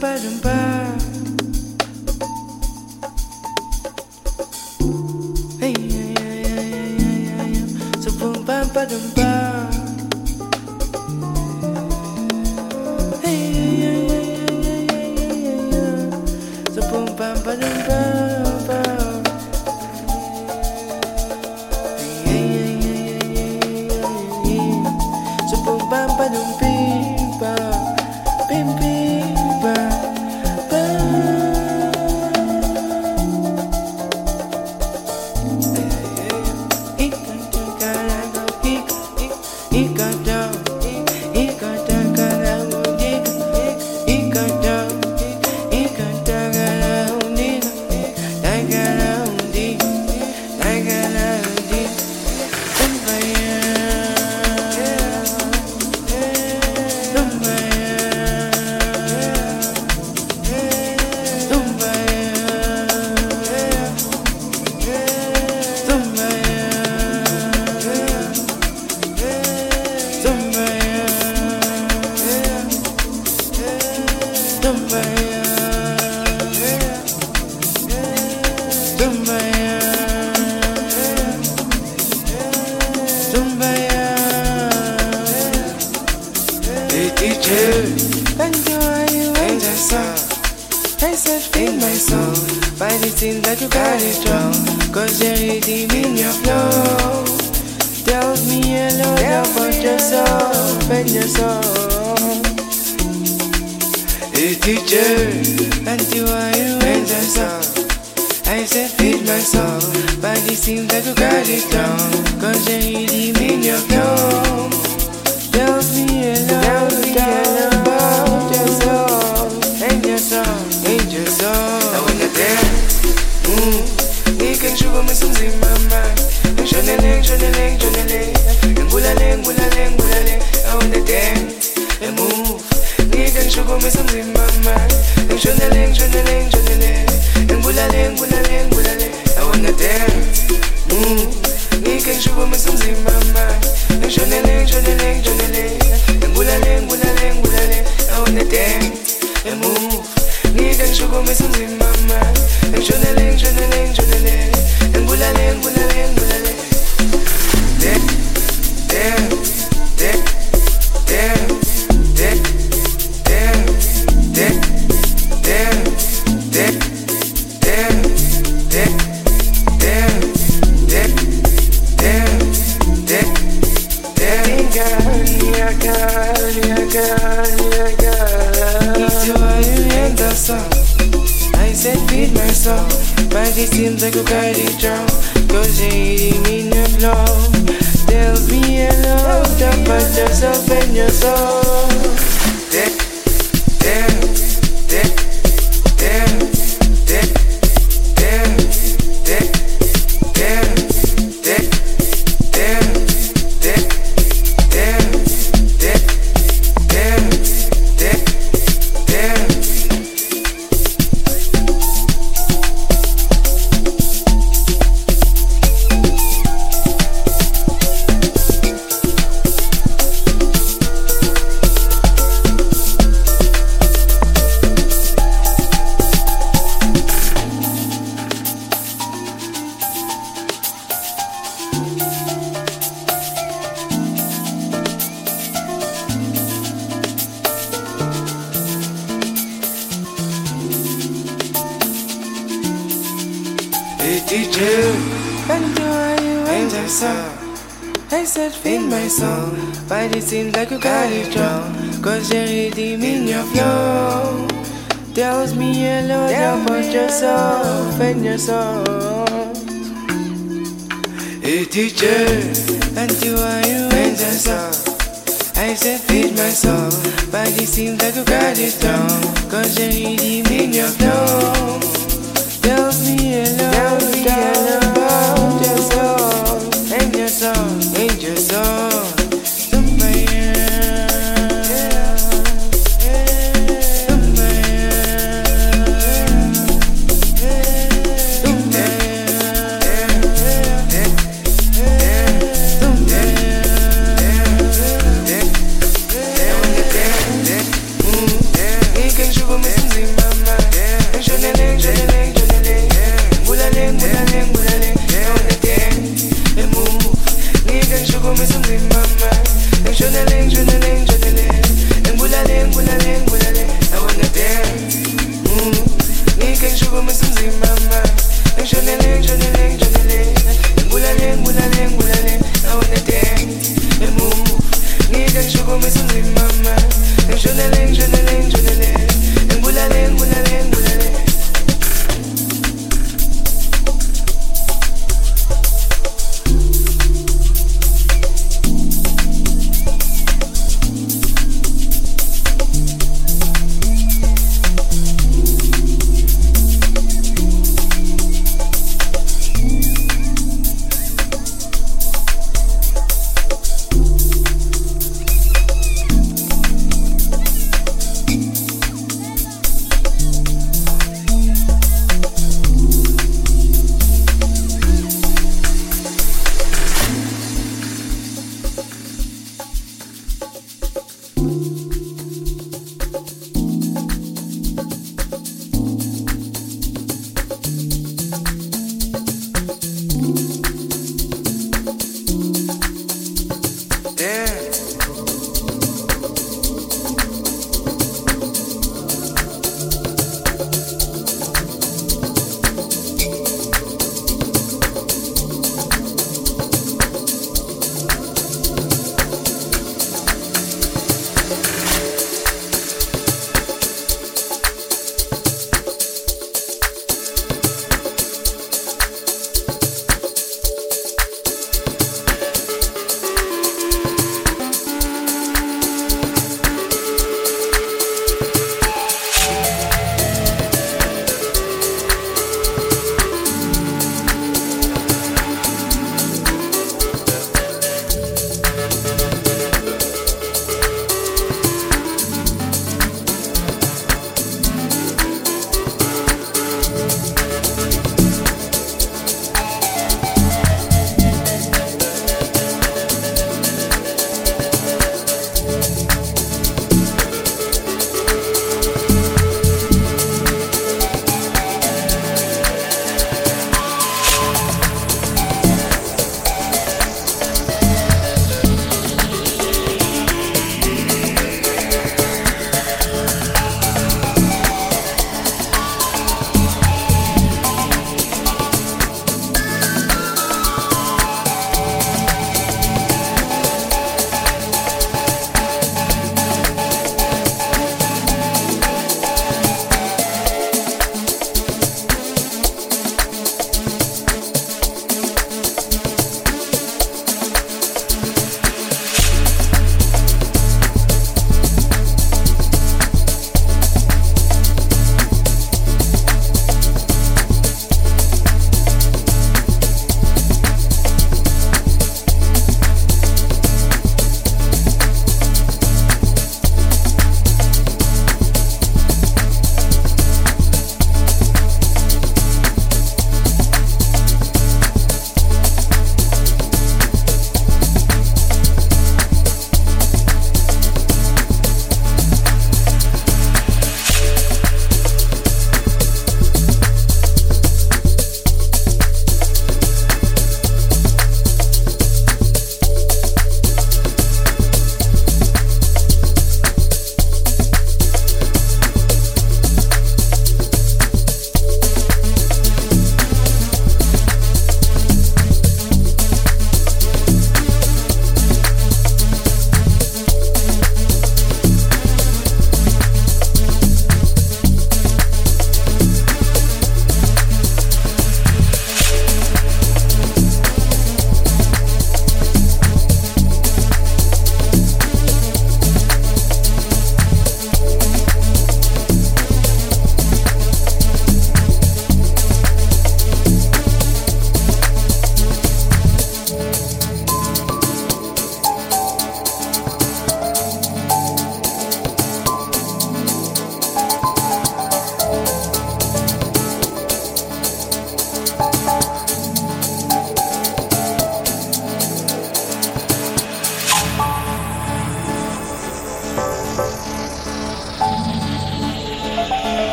ba dum ba. I said, feel my soul. By the thing that you got it wrong. Cause you're reading in your flow. Tells me hello, about yourself and your soul. Hey teacher, and you are you and your soul. I said, feed my soul. By the thing that you got it wrong. Cause you're reading in your flow. Tells me hello, tells me hello Kila njuva mzimzi mama Njoneleng, njoneleng, njoneleng Ngulaleng, ngulaleng, ngulaleng I wanna dance and move Kila njuva mzimzi mama Njoneleng, njoneleng, njoneleng Ngulaleng, ngulaleng, ngulaleng I wanna dance, move Kila njuva mzimzi mama I wanna dance and move Kila njuva mzimzi mama Njoneleng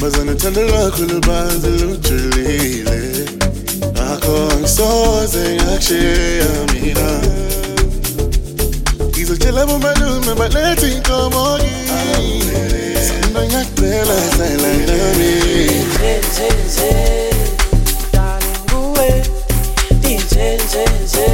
Nimezana tendo lako lubanzi lutulile Ako ngisoze ngakushiya mina. Ngizochela mumadume balethi inkomoki Sanda ngiyakubela sayilangami Njenjenje Darling uwe Njenjenje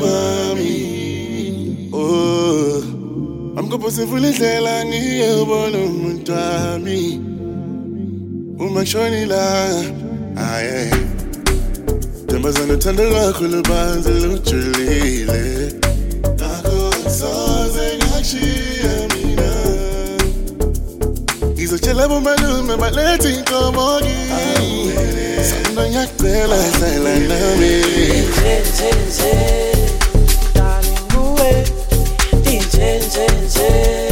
wami oh amkhopho sivula indlela ngiyebona umuntu wami uma kushonila aye ntombazane uthando lwakho lubanzi lujulile ngakho soze ngakushiya mina ngizotshela bomalume balethe inkomo kimi sando ngiyacela hlala nami say, say.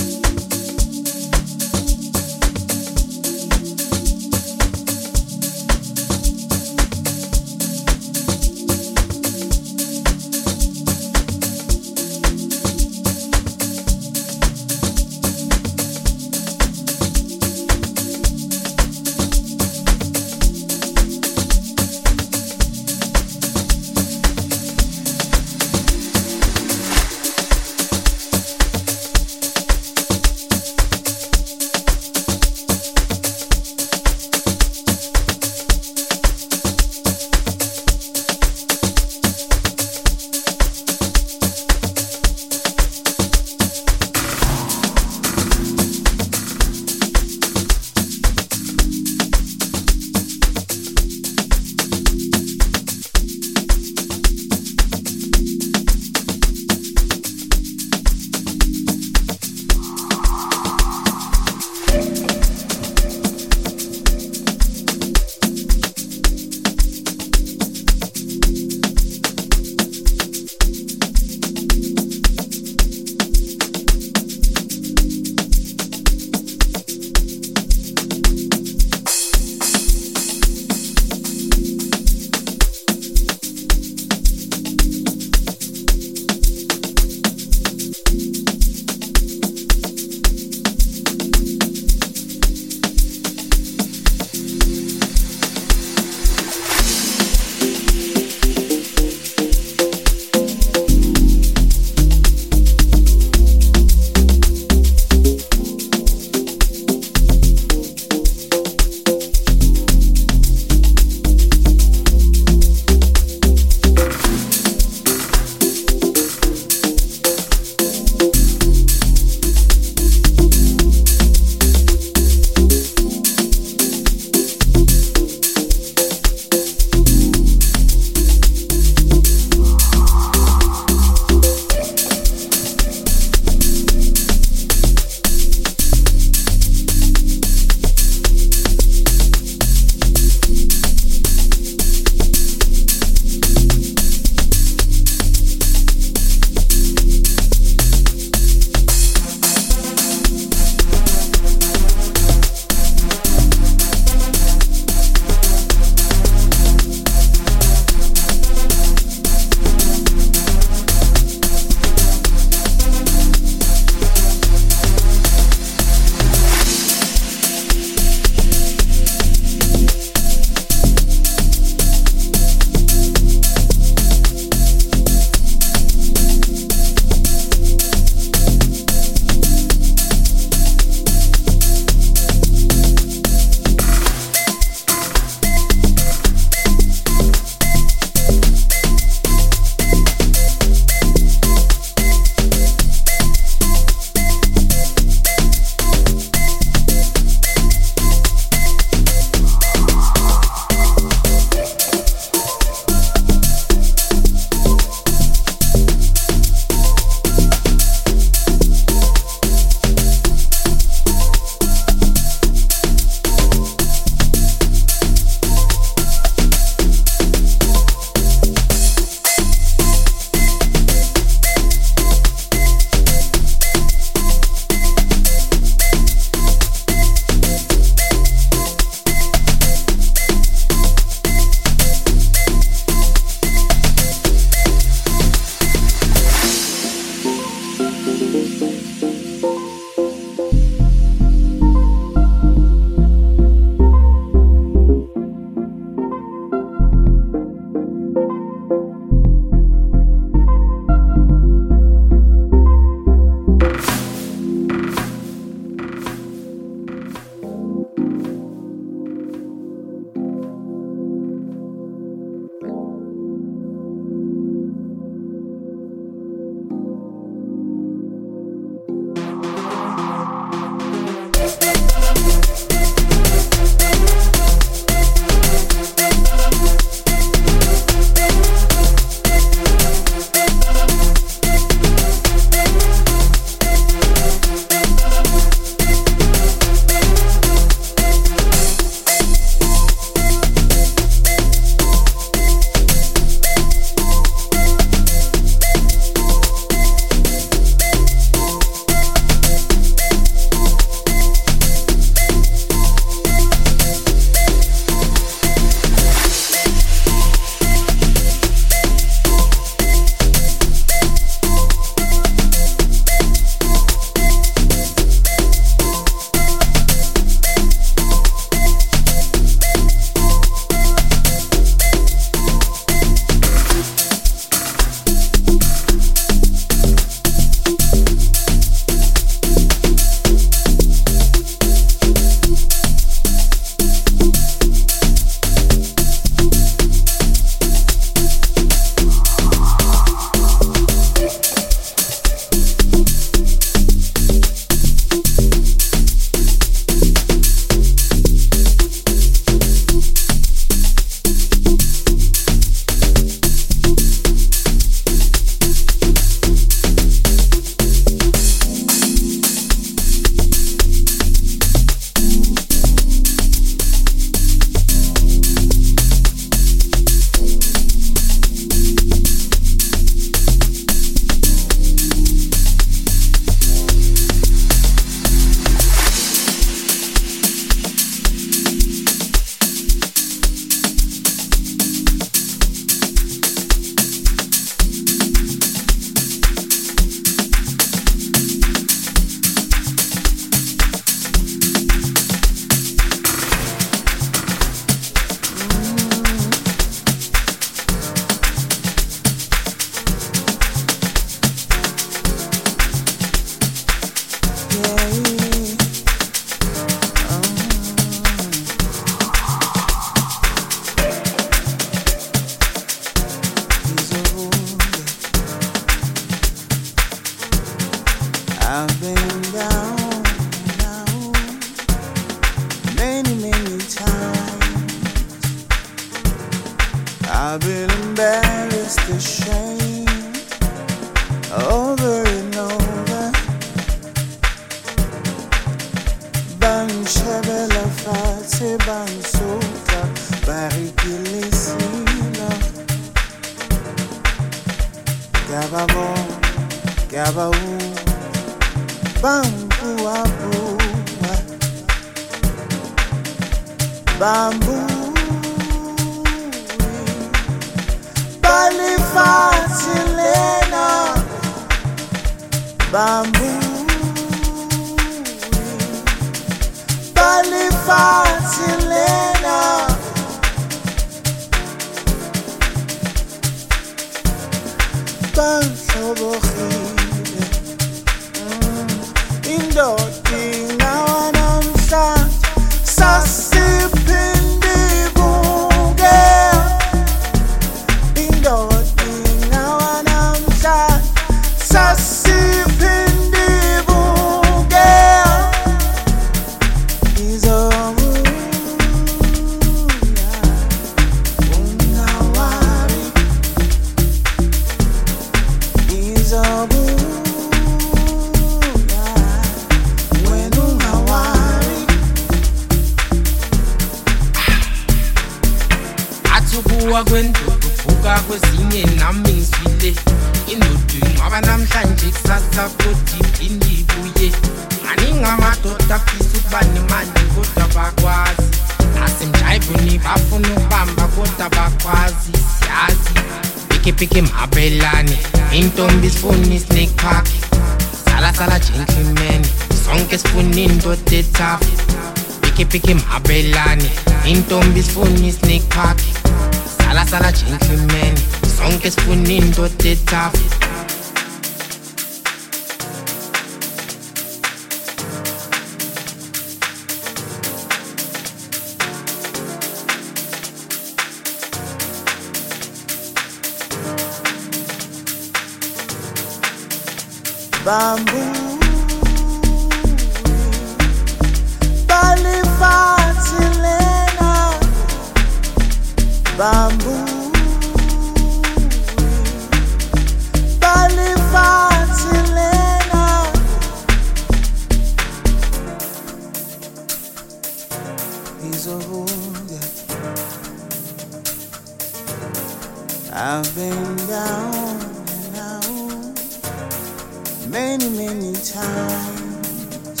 many, many times.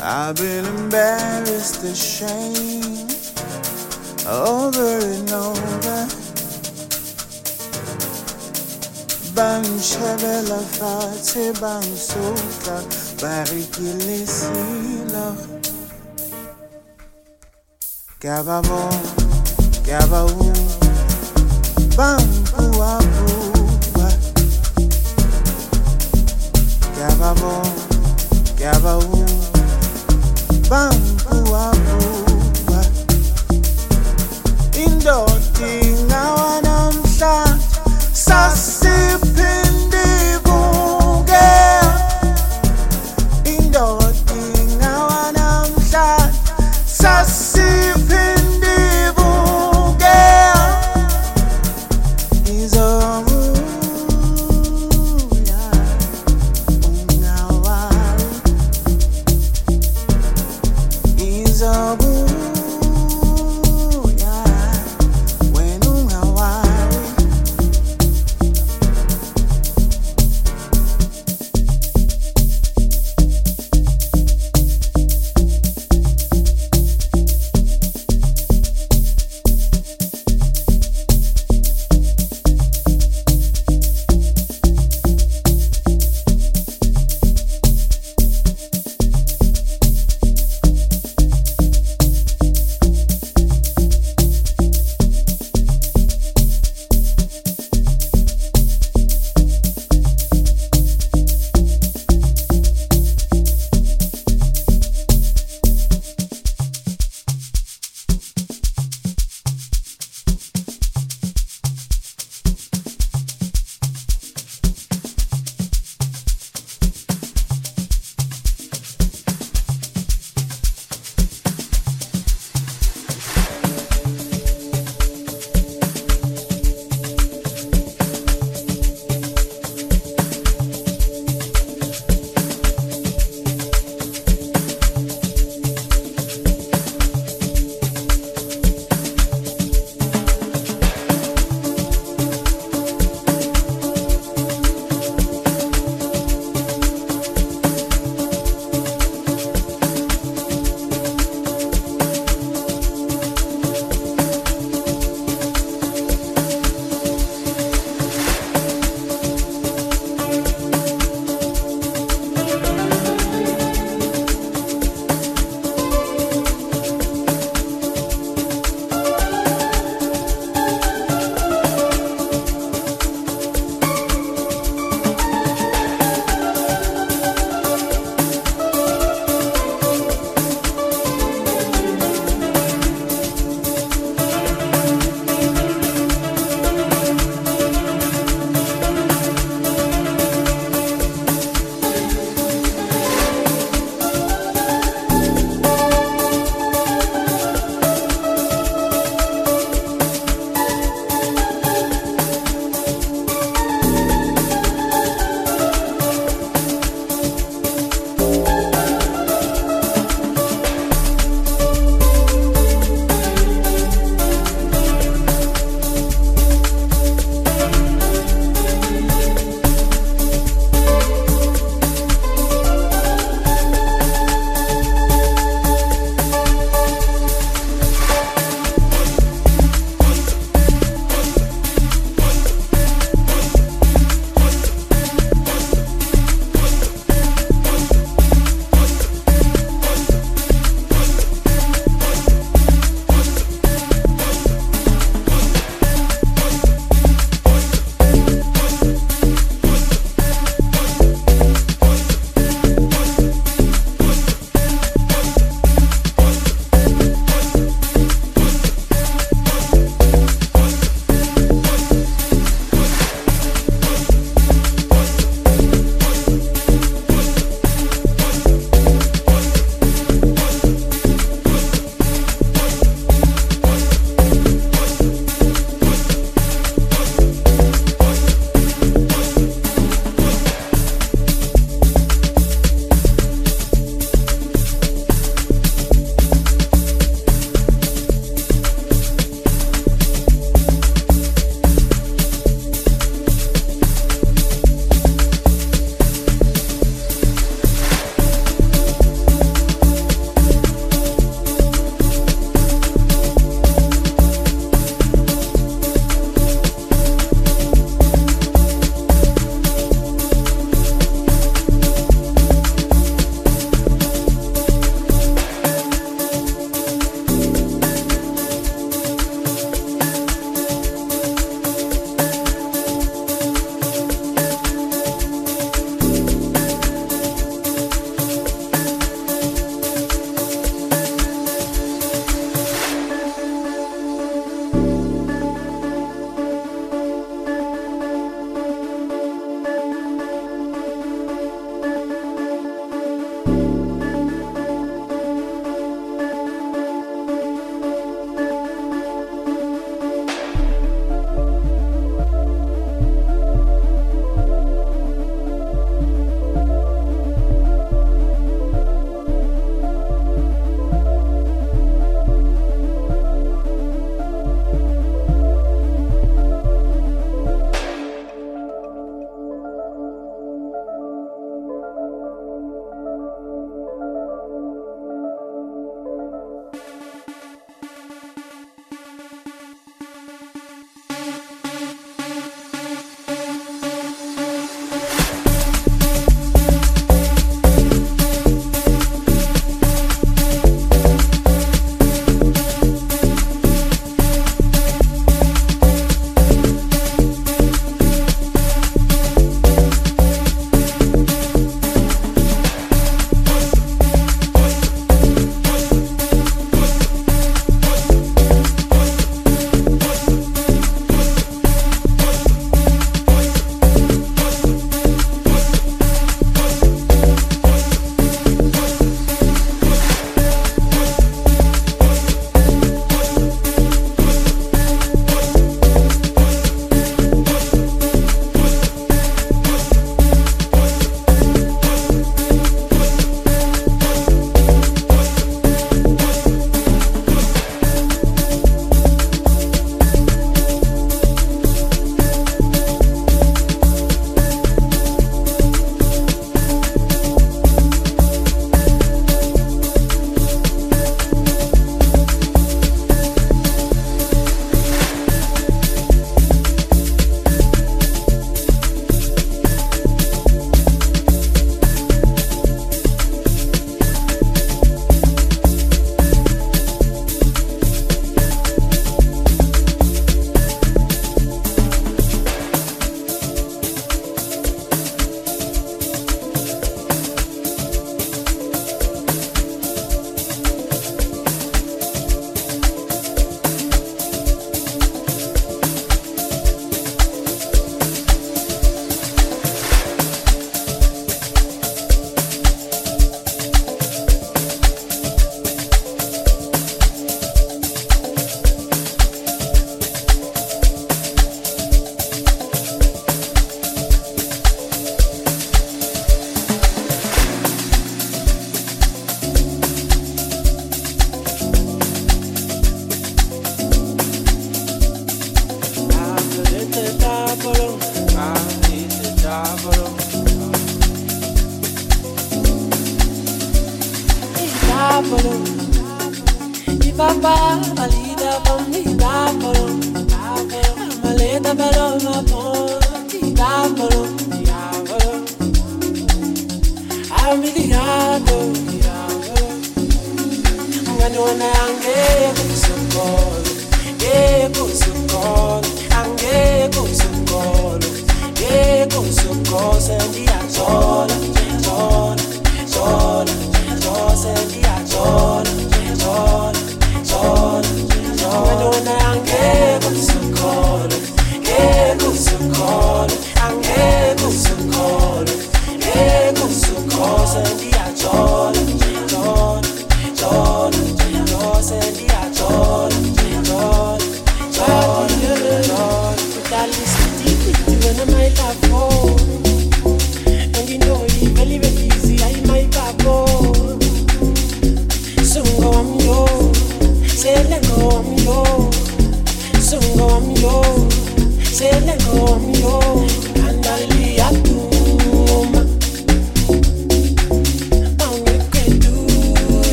I've been embarrassed, ashamed, over and over. Bancheve la face, bansoka, pari. Gababon. Yavamo, Yavau, Bangu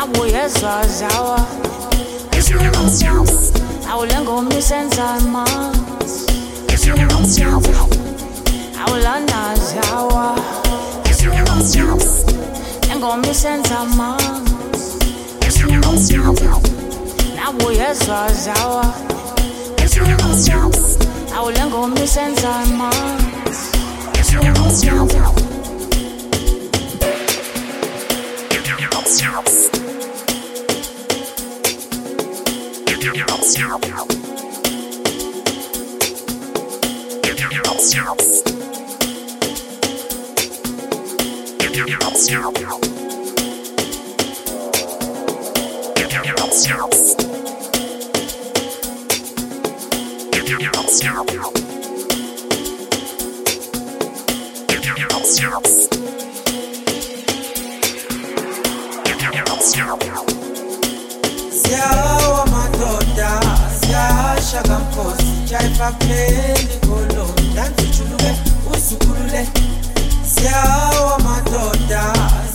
awulanda zawa engoma isenza manzi nawe uyezwa zawa awule ngoma isenza manzi awulanda zawa engoma isenza manzi nawe uyezwa zawa awule ngoma isenza Siyawa madoda, siyasha kamkhosi, jayiva kuleli golo, dansi ujuluke, usukulule. Siyawa madoda,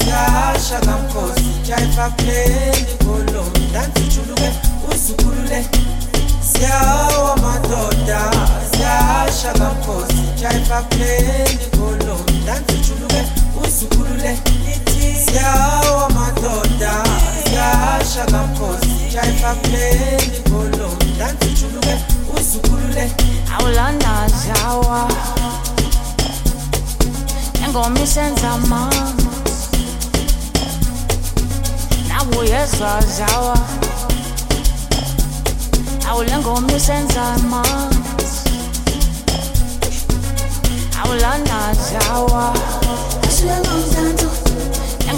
siyasha kamkhosi, jayiva kuleli golo, dansi ujuluke, usukulule. Siyawa madoda, siyasha kamkhosi, jayiva kuleli golo, dansi ujuluke, Siyawa madoda, siyasha kamkhosi, jayiva kuleli golo, dansi ujuluke, usukulule. awulanda zawa engoma isenza manzi nawe uyezwa zawa awule ngoma isenza manzi awulanda zawa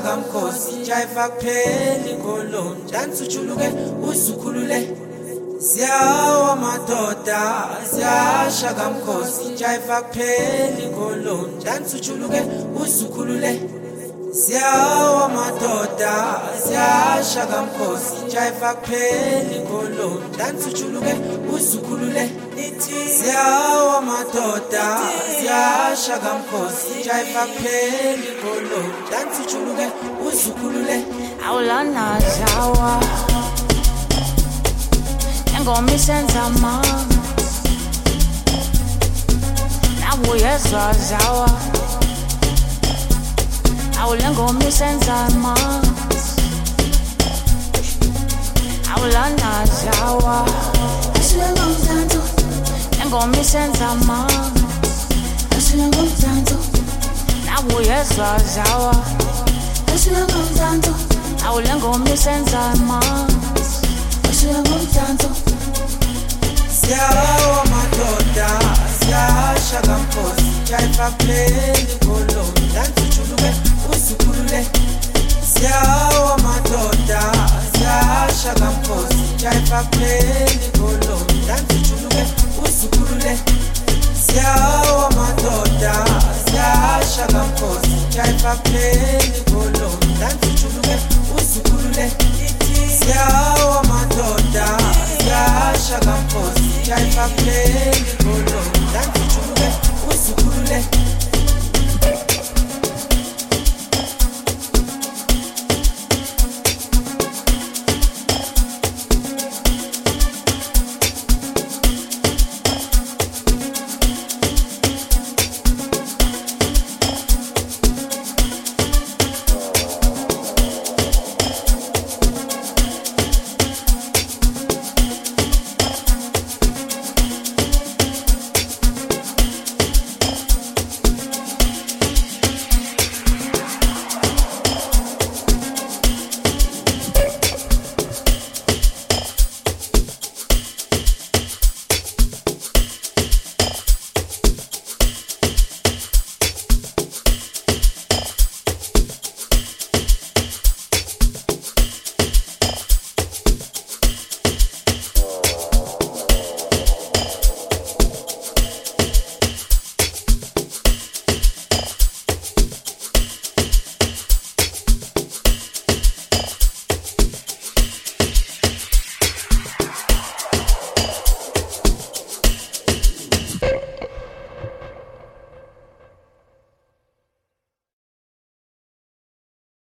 kamkhosi, jayiva kupheli golo, dansi ujuluke, usukulule. Siyawa madoda, siyasha kamkhosi, jayiva kupheli golo, dansi ujuluke, usukulule. siyawa madoda siyasha kamkhosi. Jayiva kupheli ngoloni ndanisutshuluke uzukhulule ithi siyawa madoda siyasha kamkhosi. Jayiva kupheli ngoloni ndanisutshuluke uzukhulule awulana jawa engoma isenza mama nawuyezwa jawa. Nawe uyezwa zawa awule ngoma isenza manzi awulanda zawa engoma isenza manzi nawe uyezwa zawa awule ngoma isenza manzi Siyawa madoda, siyasha kamkhosi, jayiva kupheli golo, dansi ujuluke, usukulule. Siyawa madoda, usikurule siawa madoda siashaka mkhosi chaifapendi koloni. Ndandichuluke usikurule siawa madoda siashaka mkhosi chaifapendi koloni. Ndandichuluke usikurule siawa madoda siashaka mkhosi chaifapendi koloni. Ndandichuluke usikurule